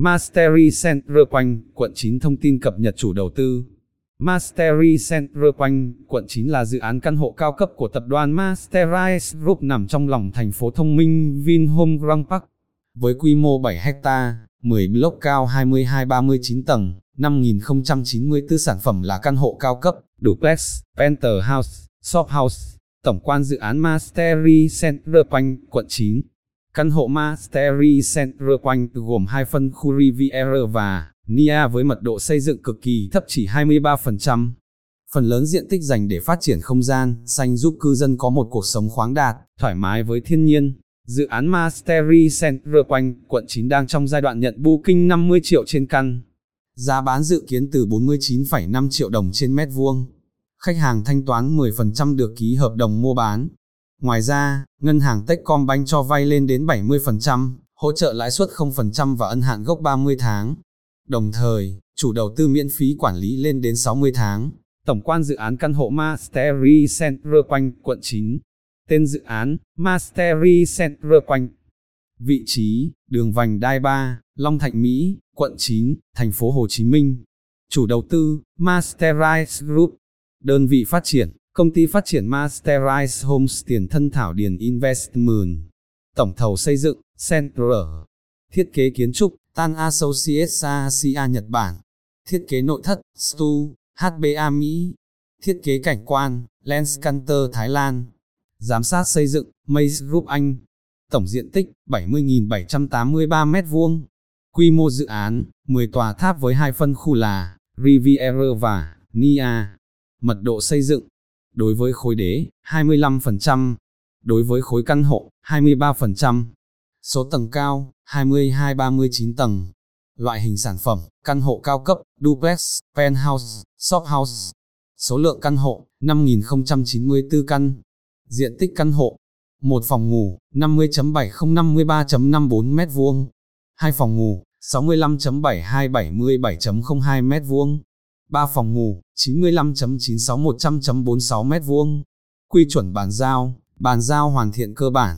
Mastery Center quanh, quận 9 thông tin cập nhật chủ đầu tư. Mastery Center quanh, quận 9 là dự án căn hộ cao cấp của tập đoàn Masterize Group nằm trong lòng thành phố thông minh Vinhome Grand Park. Với quy mô 7 hecta, 10 block cao 22-39 tầng, 5.094 sản phẩm là căn hộ cao cấp, duplex, penthouse, shop house. Tổng quan dự án Mastery Center quanh, quận 9. Căn hộ Mastery Center quanh gồm hai phân khu Riviera và Nia với mật độ xây dựng cực kỳ thấp chỉ 23%. Phần lớn diện tích dành để phát triển không gian, xanh giúp cư dân có một cuộc sống khoáng đạt, thoải mái với thiên nhiên. Dự án Mastery Center quanh quận 9 đang trong giai đoạn nhận booking 50 triệu trên căn. Giá bán dự kiến từ 49,5 triệu đồng trên mét vuông. Khách hàng thanh toán 10% được ký hợp đồng mua bán. Ngoài ra, ngân hàng Techcombank cho vay lên đến 70%, hỗ trợ lãi suất 0% và ân hạn gốc 30 tháng. Đồng thời, chủ đầu tư miễn phí quản lý lên đến 60 tháng. Tổng quan dự án căn hộ Mastery Center quanh quận 9. Tên dự án Mastery Center quanh. Vị trí, đường vành đai 3, Long Thạnh Mỹ, quận 9, thành phố Hồ Chí Minh. Chủ đầu tư, Masterize Group. Đơn vị phát triển, công ty phát triển Masterize Homes tiền thân Thảo Điền Investment. Tổng thầu xây dựng, Center. Thiết kế kiến trúc, Tan Associates Asia Nhật Bản. Thiết kế nội thất, Stu, HBA Mỹ. Thiết kế cảnh quan, Lens Canter Thái Lan. Giám sát xây dựng, Maze Group Anh. Tổng diện tích, 70.783 m2. Quy mô dự án, 10 tòa tháp với hai phân khu là Riviera và Nia. Mật độ xây dựng, đối với khối đế, 25%, đối với khối căn hộ, 23%. Số tầng cao, 22-39 tầng. Loại hình sản phẩm, căn hộ cao cấp, duplex, penthouse, shop house. Số lượng căn hộ, 5.094 căn. Diện tích căn hộ, một phòng ngủ, 50.7053.54 m2, hai phòng ngủ, 65.7277.02 mét 3 phòng ngủ, 95.96100.46m2. Quy chuẩn bàn giao, bàn giao hoàn thiện cơ bản.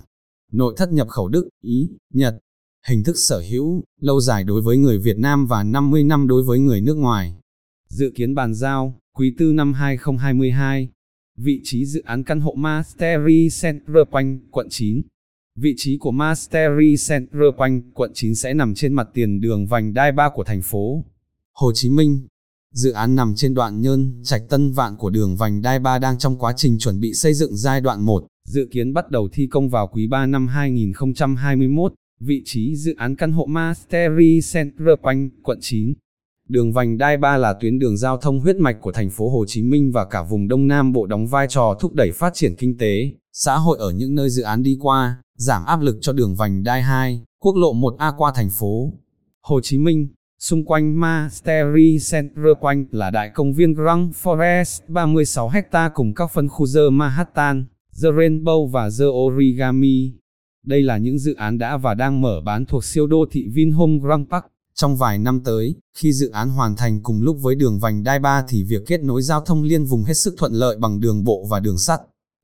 Nội thất nhập khẩu Đức, Ý, Nhật. Hình thức sở hữu, lâu dài đối với người Việt Nam và 50 năm đối với người nước ngoài. Dự kiến bàn giao, quý tư năm 2022 vị trí dự án căn hộ Mastery Center quanh quận 9. Vị trí của Mastery Center quanh quận 9 sẽ nằm trên mặt tiền đường vành đai 3 của thành phố Hồ Chí Minh. Dự án nằm trên đoạn Nhơn, Trạch Tân Vạn của đường vành đai 3 đang trong quá trình chuẩn bị xây dựng giai đoạn 1, dự kiến bắt đầu thi công vào quý 3 năm 2021. Vị trí dự án căn hộ Mastery Center quanh quận 9. Đường vành đai 3 là tuyến đường giao thông huyết mạch của thành phố Hồ Chí Minh và cả vùng Đông Nam Bộ đóng vai trò thúc đẩy phát triển kinh tế, xã hội ở những nơi dự án đi qua, giảm áp lực cho đường vành đai 2, quốc lộ 1A qua thành phố Hồ Chí Minh. Xung quanh Mastery Center quanh là đại công viên Grand Forest 36 hecta cùng các phân khu The Manhattan, The Rainbow và The Origami. Đây là những dự án đã và đang mở bán thuộc siêu đô thị Vinhome Grand Park. Trong vài năm tới, khi dự án hoàn thành cùng lúc với đường vành đai 3 thì việc kết nối giao thông liên vùng hết sức thuận lợi bằng đường bộ và đường sắt.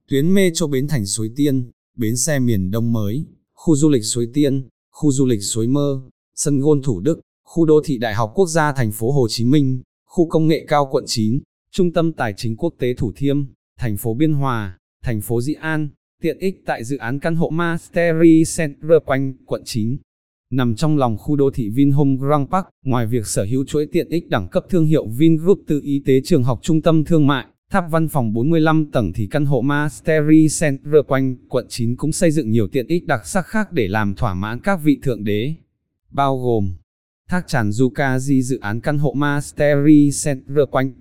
Tuyến metro Bến Thành Suối Tiên, bến xe miền Đông mới, khu du lịch Suối Tiên, khu du lịch Suối Mơ, sân gôn Thủ Đức, khu đô thị Đại học Quốc gia thành phố Hồ Chí Minh, khu công nghệ cao quận 9, trung tâm tài chính quốc tế Thủ Thiêm, thành phố Biên Hòa, thành phố Dĩ An, tiện ích tại dự án căn hộ Mastery Center quanh quận 9. Nằm trong lòng khu đô thị Vinhome Grand Park, ngoài việc sở hữu chuỗi tiện ích đẳng cấp thương hiệu Vingroup từ y tế trường học trung tâm thương mại, tháp văn phòng 45 tầng thì căn hộ Mastery Center quanh quận 9 cũng xây dựng nhiều tiện ích đặc sắc khác để làm thỏa mãn các vị thượng đế. Bao gồm Thác tràn Zukaji dự án căn hộ Mastery Center quanh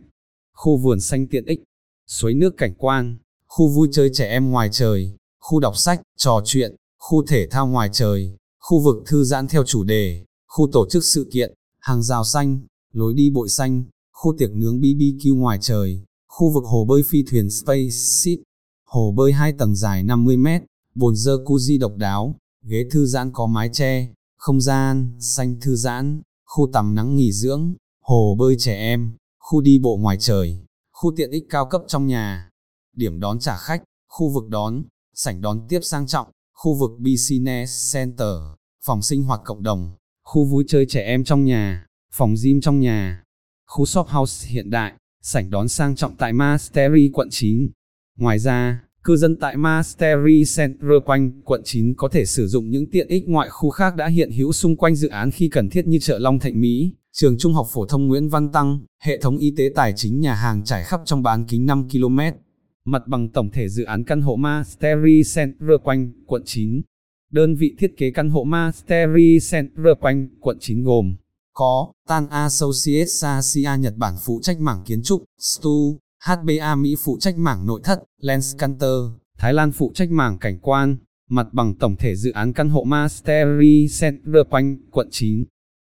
khu vườn xanh tiện ích, suối nước cảnh quan, khu vui chơi trẻ em ngoài trời, khu đọc sách, trò chuyện, khu thể thao ngoài trời, khu vực thư giãn theo chủ đề, khu tổ chức sự kiện, hàng rào xanh, lối đi bội xanh, khu tiệc nướng BBQ ngoài trời, khu vực hồ bơi phi thuyền Spaceship, hồ bơi hai tầng dài 50 mét, bồn jacuzzi độc đáo, ghế thư giãn có mái che, không gian, xanh thư giãn, khu tắm nắng nghỉ dưỡng, hồ bơi trẻ em, khu đi bộ ngoài trời, khu tiện ích cao cấp trong nhà, điểm đón trả khách, khu vực đón, sảnh đón tiếp sang trọng, khu vực Business Center, phòng sinh hoạt cộng đồng, khu vui chơi trẻ em trong nhà, phòng gym trong nhà, khu shop house hiện đại, sảnh đón sang trọng tại Mastery quận 9. Ngoài ra, cư dân tại Mastery Center quanh quận 9 có thể sử dụng những tiện ích ngoại khu khác đã hiện hữu xung quanh dự án khi cần thiết như chợ Long Thạnh Mỹ, trường trung học phổ thông Nguyễn Văn Tăng, hệ thống y tế tài chính nhà hàng trải khắp trong bán kính 5 km. Mặt bằng tổng thể dự án căn hộ Mastery Center quanh quận 9. Đơn vị thiết kế căn hộ Mastery Center quanh quận 9 gồm có Tan Associates Asia Nhật Bản phụ trách mảng kiến trúc, Stu, HBA Mỹ phụ trách mảng nội thất, Lens Canter, Thái Lan phụ trách mảng cảnh quan, mặt bằng tổng thể dự án căn hộ Mastery Center quanh quận 9.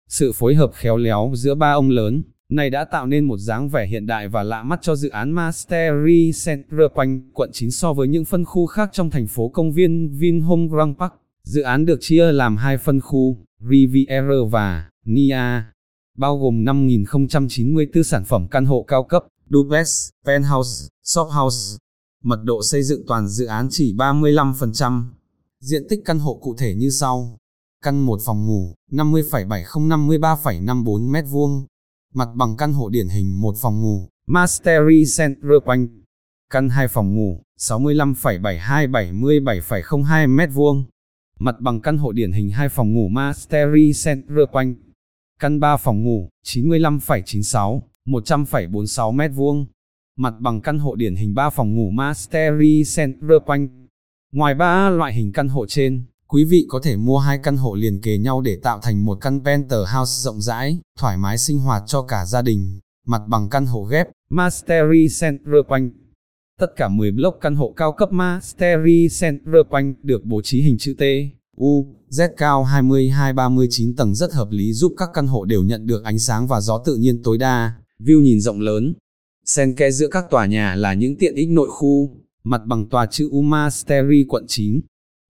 Sự phối hợp khéo léo giữa ba ông lớn, này đã tạo nên một dáng vẻ hiện đại và lạ mắt cho dự án Mastery Center quanh quận 9 so với những phân khu khác trong thành phố công viên Vinhome Grand Park. Dự án được chia làm hai phân khu, Riviera và Nia, bao gồm 5.094 sản phẩm căn hộ cao cấp, duplex, penthouse, shophouse. Mật độ xây dựng toàn dự án chỉ 35%. Diện tích căn hộ cụ thể như sau. Căn 1 phòng ngủ, 50,7053,54 m2. Mặt bằng căn hộ điển hình một phòng ngủ, Mastery Center quanh. Căn 2 phòng ngủ, 65,7277,02 m2. Mặt bằng căn hộ điển hình 2 phòng ngủ Mastery Center quanh. Căn 3 phòng ngủ, 95,96, 100,46 mét vuông. Mặt bằng căn hộ điển hình 3 phòng ngủ Mastery Center quanh. Ngoài ba loại hình căn hộ trên, quý vị có thể mua hai căn hộ liền kề nhau để tạo thành một căn penthouse rộng rãi, thoải mái sinh hoạt cho cả gia đình. Mặt bằng căn hộ ghép, Mastery Center quanh. Tất cả 10 block căn hộ cao cấp Mastery Center quanh được bố trí hình chữ T. U, Z cao 22-39 tầng rất hợp lý giúp các căn hộ đều nhận được ánh sáng và gió tự nhiên tối đa, view nhìn rộng lớn. Xen kẽ giữa các tòa nhà là những tiện ích nội khu, mặt bằng tòa chữ U Mastery quận 9,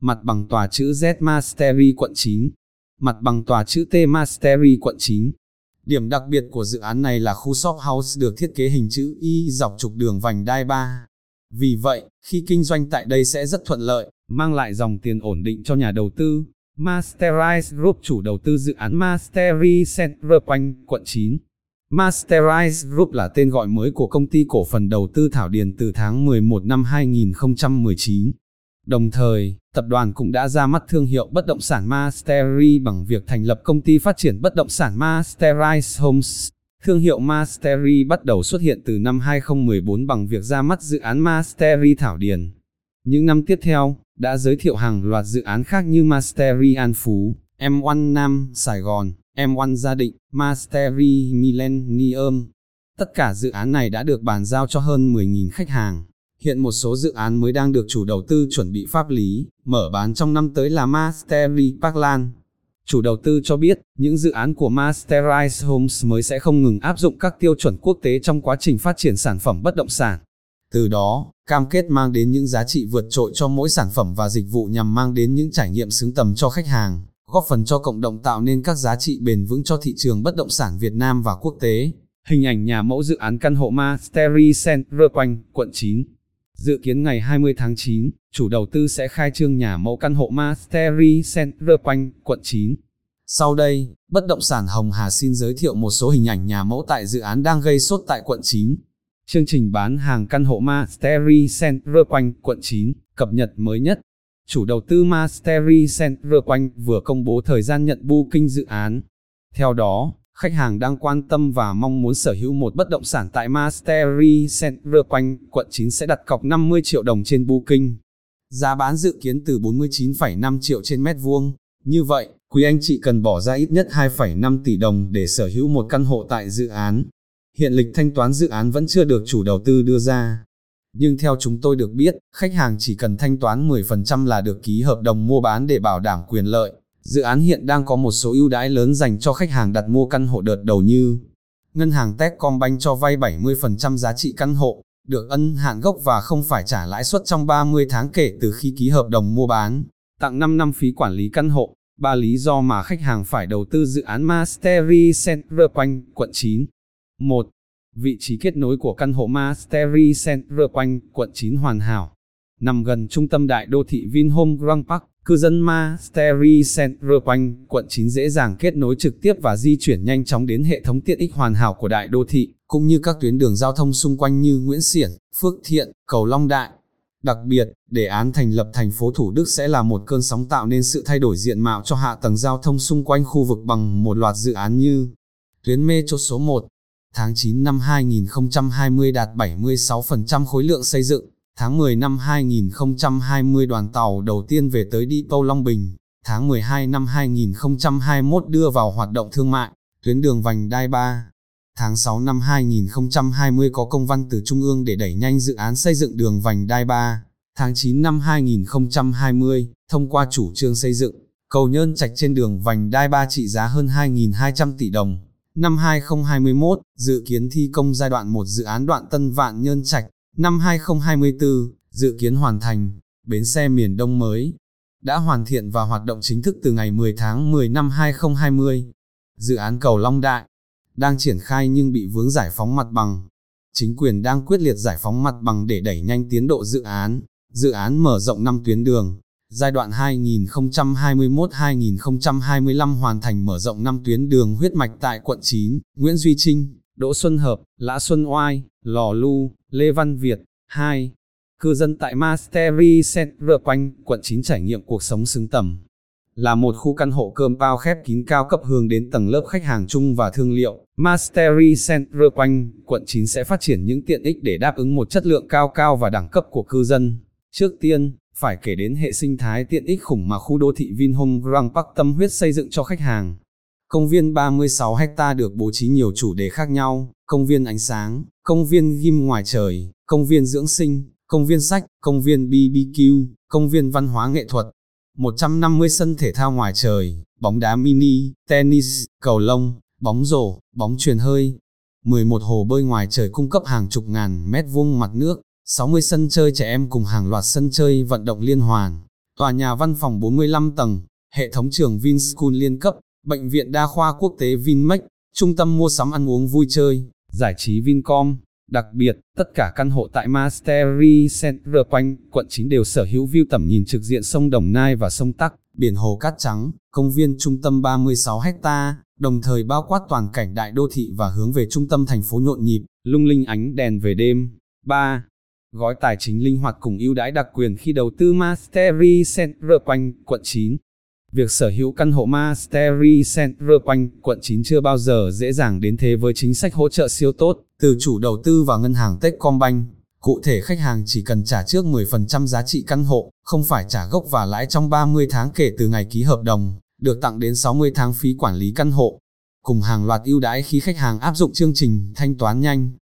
mặt bằng tòa chữ Z Mastery quận 9, mặt bằng tòa chữ T Mastery quận 9. Điểm đặc biệt của dự án này là khu shop house được thiết kế hình chữ Y dọc trục đường vành đai 3. Vì vậy, khi kinh doanh tại đây sẽ rất thuận lợi, mang lại dòng tiền ổn định cho nhà đầu tư. Masterize Group chủ đầu tư dự án Mastery Center quanh quận 9. Masterize Group là tên gọi mới của công ty cổ phần đầu tư Thảo Điền từ tháng 11 năm 2019. Đồng thời, tập đoàn cũng đã ra mắt thương hiệu bất động sản Mastery bằng việc thành lập công ty phát triển bất động sản Masterize Homes. Thương hiệu Mastery bắt đầu xuất hiện từ năm 2014 bằng việc ra mắt dự án Mastery Thảo Điền. Những năm tiếp theo, đã giới thiệu hàng loạt dự án khác như Mastery An Phú, M1 Nam, Sài Gòn, M1 Gia Định, Mastery Millennium. Tất cả dự án này đã được bàn giao cho hơn 10.000 khách hàng. Hiện một số dự án mới đang được chủ đầu tư chuẩn bị pháp lý, mở bán trong năm tới là Mastery Parkland. Chủ đầu tư cho biết, những dự án của Masterize Homes mới sẽ không ngừng áp dụng các tiêu chuẩn quốc tế trong quá trình phát triển sản phẩm bất động sản. Từ đó, cam kết mang đến những giá trị vượt trội cho mỗi sản phẩm và dịch vụ nhằm mang đến những trải nghiệm xứng tầm cho khách hàng, góp phần cho cộng đồng tạo nên các giá trị bền vững cho thị trường bất động sản Việt Nam và quốc tế. Hình ảnh nhà mẫu dự án căn hộ Mastery Center quanh, quận 9. Dự kiến ngày 20 tháng 9, chủ đầu tư sẽ khai trương nhà mẫu căn hộ Mastery Center quanh, quận 9. Sau đây, bất động sản Hồng Hà xin giới thiệu một số hình ảnh nhà mẫu tại dự án đang gây sốt tại quận 9. Chương trình bán hàng căn hộ Mastery Center quanh quận 9, cập nhật mới nhất. Chủ đầu tư Mastery Center quanh vừa công bố thời gian nhận booking dự án. Theo đó, khách hàng đang quan tâm và mong muốn sở hữu một bất động sản tại Mastery Center quanh quận 9 sẽ đặt cọc 50 triệu đồng trên booking. Giá bán dự kiến từ 49,5 triệu trên mét vuông. Như vậy, quý anh chị cần bỏ ra ít nhất 2,5 tỷ đồng để sở hữu một căn hộ tại dự án. Hiện lịch thanh toán dự án vẫn chưa được chủ đầu tư đưa ra. Nhưng theo chúng tôi được biết, khách hàng chỉ cần thanh toán 10% là được ký hợp đồng mua bán để bảo đảm quyền lợi. Dự án hiện đang có một số ưu đãi lớn dành cho khách hàng đặt mua căn hộ đợt đầu như Ngân hàng Techcombank cho vay 70% giá trị căn hộ, được ân hạn gốc và không phải trả lãi suất trong 30 tháng kể từ khi ký hợp đồng mua bán, tặng 5 năm phí quản lý căn hộ, ba lý do mà khách hàng phải đầu tư dự án Mastery Center quanh quận 9. 1. Vị trí kết nối của căn hộ Mastery Center quanh quận 9 hoàn hảo. Nằm gần trung tâm đại đô thị Vinhome Grand Park, Cư dân Mastery Center quanh quận 9 dễ dàng kết nối trực tiếp và di chuyển nhanh chóng đến hệ thống tiện ích hoàn hảo của đại đô thị, cũng như các tuyến đường giao thông xung quanh như Nguyễn Xiển, Phước Thiện, Cầu Long Đại. Đặc biệt, đề án thành lập thành phố Thủ Đức sẽ là một cơn sóng tạo nên sự thay đổi diện mạo cho hạ tầng giao thông xung quanh khu vực bằng một loạt dự án như tuyến metro số 1, tháng 9 năm 2020 đạt 76% khối lượng xây dựng, tháng 10 năm 2020 đoàn tàu đầu tiên về tới Đi Tô Long Bình, tháng 12 năm 2021 đưa vào hoạt động thương mại, tuyến đường vành đai 3. Tháng 6 năm 2020 có công văn từ Trung ương để đẩy nhanh dự án xây dựng đường vành đai 3. Tháng 9 năm 2020, thông qua chủ trương xây dựng, cầu nhơn trạch trên đường vành đai 3 trị giá hơn 2.200 tỷ đồng. Năm 2021, dự kiến thi công giai đoạn 1 dự án đoạn Tân Vạn Nhơn Trạch, năm 2024, dự kiến hoàn thành, bến xe miền Đông mới, đã hoàn thiện và hoạt động chính thức từ ngày 10 tháng 10 năm 2020. Dự án cầu Long Đại, đang triển khai nhưng bị vướng giải phóng mặt bằng. Chính quyền đang quyết liệt giải phóng mặt bằng để đẩy nhanh tiến độ dự án. Dự án mở rộng 5 tuyến đường, giai đoạn 2021-2025 hoàn thành mở rộng 5 tuyến đường huyết mạch tại quận 9, Nguyễn Duy Trinh, Đỗ Xuân Hợp, Lã Xuân Oai, Lò Lu, Lê Văn Việt. 2. Cư dân tại Mastery Center quanh quận 9 trải nghiệm cuộc sống xứng tầm. Là một khu căn hộ cơm bao khép kín cao cấp hướng đến tầng lớp khách hàng chung và thương liệu, Mastery Center quanh quận 9 sẽ phát triển những tiện ích để đáp ứng một chất lượng cao cao và đẳng cấp của cư dân. Trước tiên, phải kể đến hệ sinh thái tiện ích khủng mà khu đô thị Vinhome Grand Park tâm huyết xây dựng cho khách hàng. Công viên 36 hecta được bố trí nhiều chủ đề khác nhau, công viên ánh sáng, công viên gym ngoài trời, công viên dưỡng sinh, công viên sách, công viên BBQ, công viên văn hóa nghệ thuật. 150 sân thể thao ngoài trời, bóng đá mini, tennis, cầu lông, bóng rổ, bóng truyền hơi. 11 hồ bơi ngoài trời cung cấp hàng chục ngàn mét vuông mặt nước, 60 sân chơi trẻ em cùng hàng loạt sân chơi vận động liên hoàn. Tòa nhà văn phòng 45 tầng, hệ thống trường Vinschool liên cấp, bệnh viện đa khoa quốc tế Vinmec, trung tâm mua sắm ăn uống vui chơi, giải trí Vincom. Đặc biệt, tất cả căn hộ tại Mastery Center quanh quận 9 đều sở hữu view tầm nhìn trực diện sông Đồng Nai và sông Tắc, biển hồ cát trắng, công viên trung tâm 36 hecta, đồng thời bao quát toàn cảnh đại đô thị và hướng về trung tâm thành phố nhộn nhịp, lung linh ánh đèn về đêm. 3. Gói tài chính linh hoạt cùng ưu đãi đặc quyền khi đầu tư Mastery Center quanh quận 9. Việc sở hữu căn hộ Mastery Center quanh quận 9 chưa bao giờ dễ dàng đến thế với chính sách hỗ trợ siêu tốt, từ chủ đầu tư và ngân hàng Techcombank. Cụ thể khách hàng chỉ cần trả trước 10% giá trị căn hộ, không phải trả gốc và lãi trong 30 tháng kể từ ngày ký hợp đồng, được tặng đến 60 tháng phí quản lý căn hộ. Cùng hàng loạt ưu đãi khi khách hàng áp dụng chương trình thanh toán nhanh,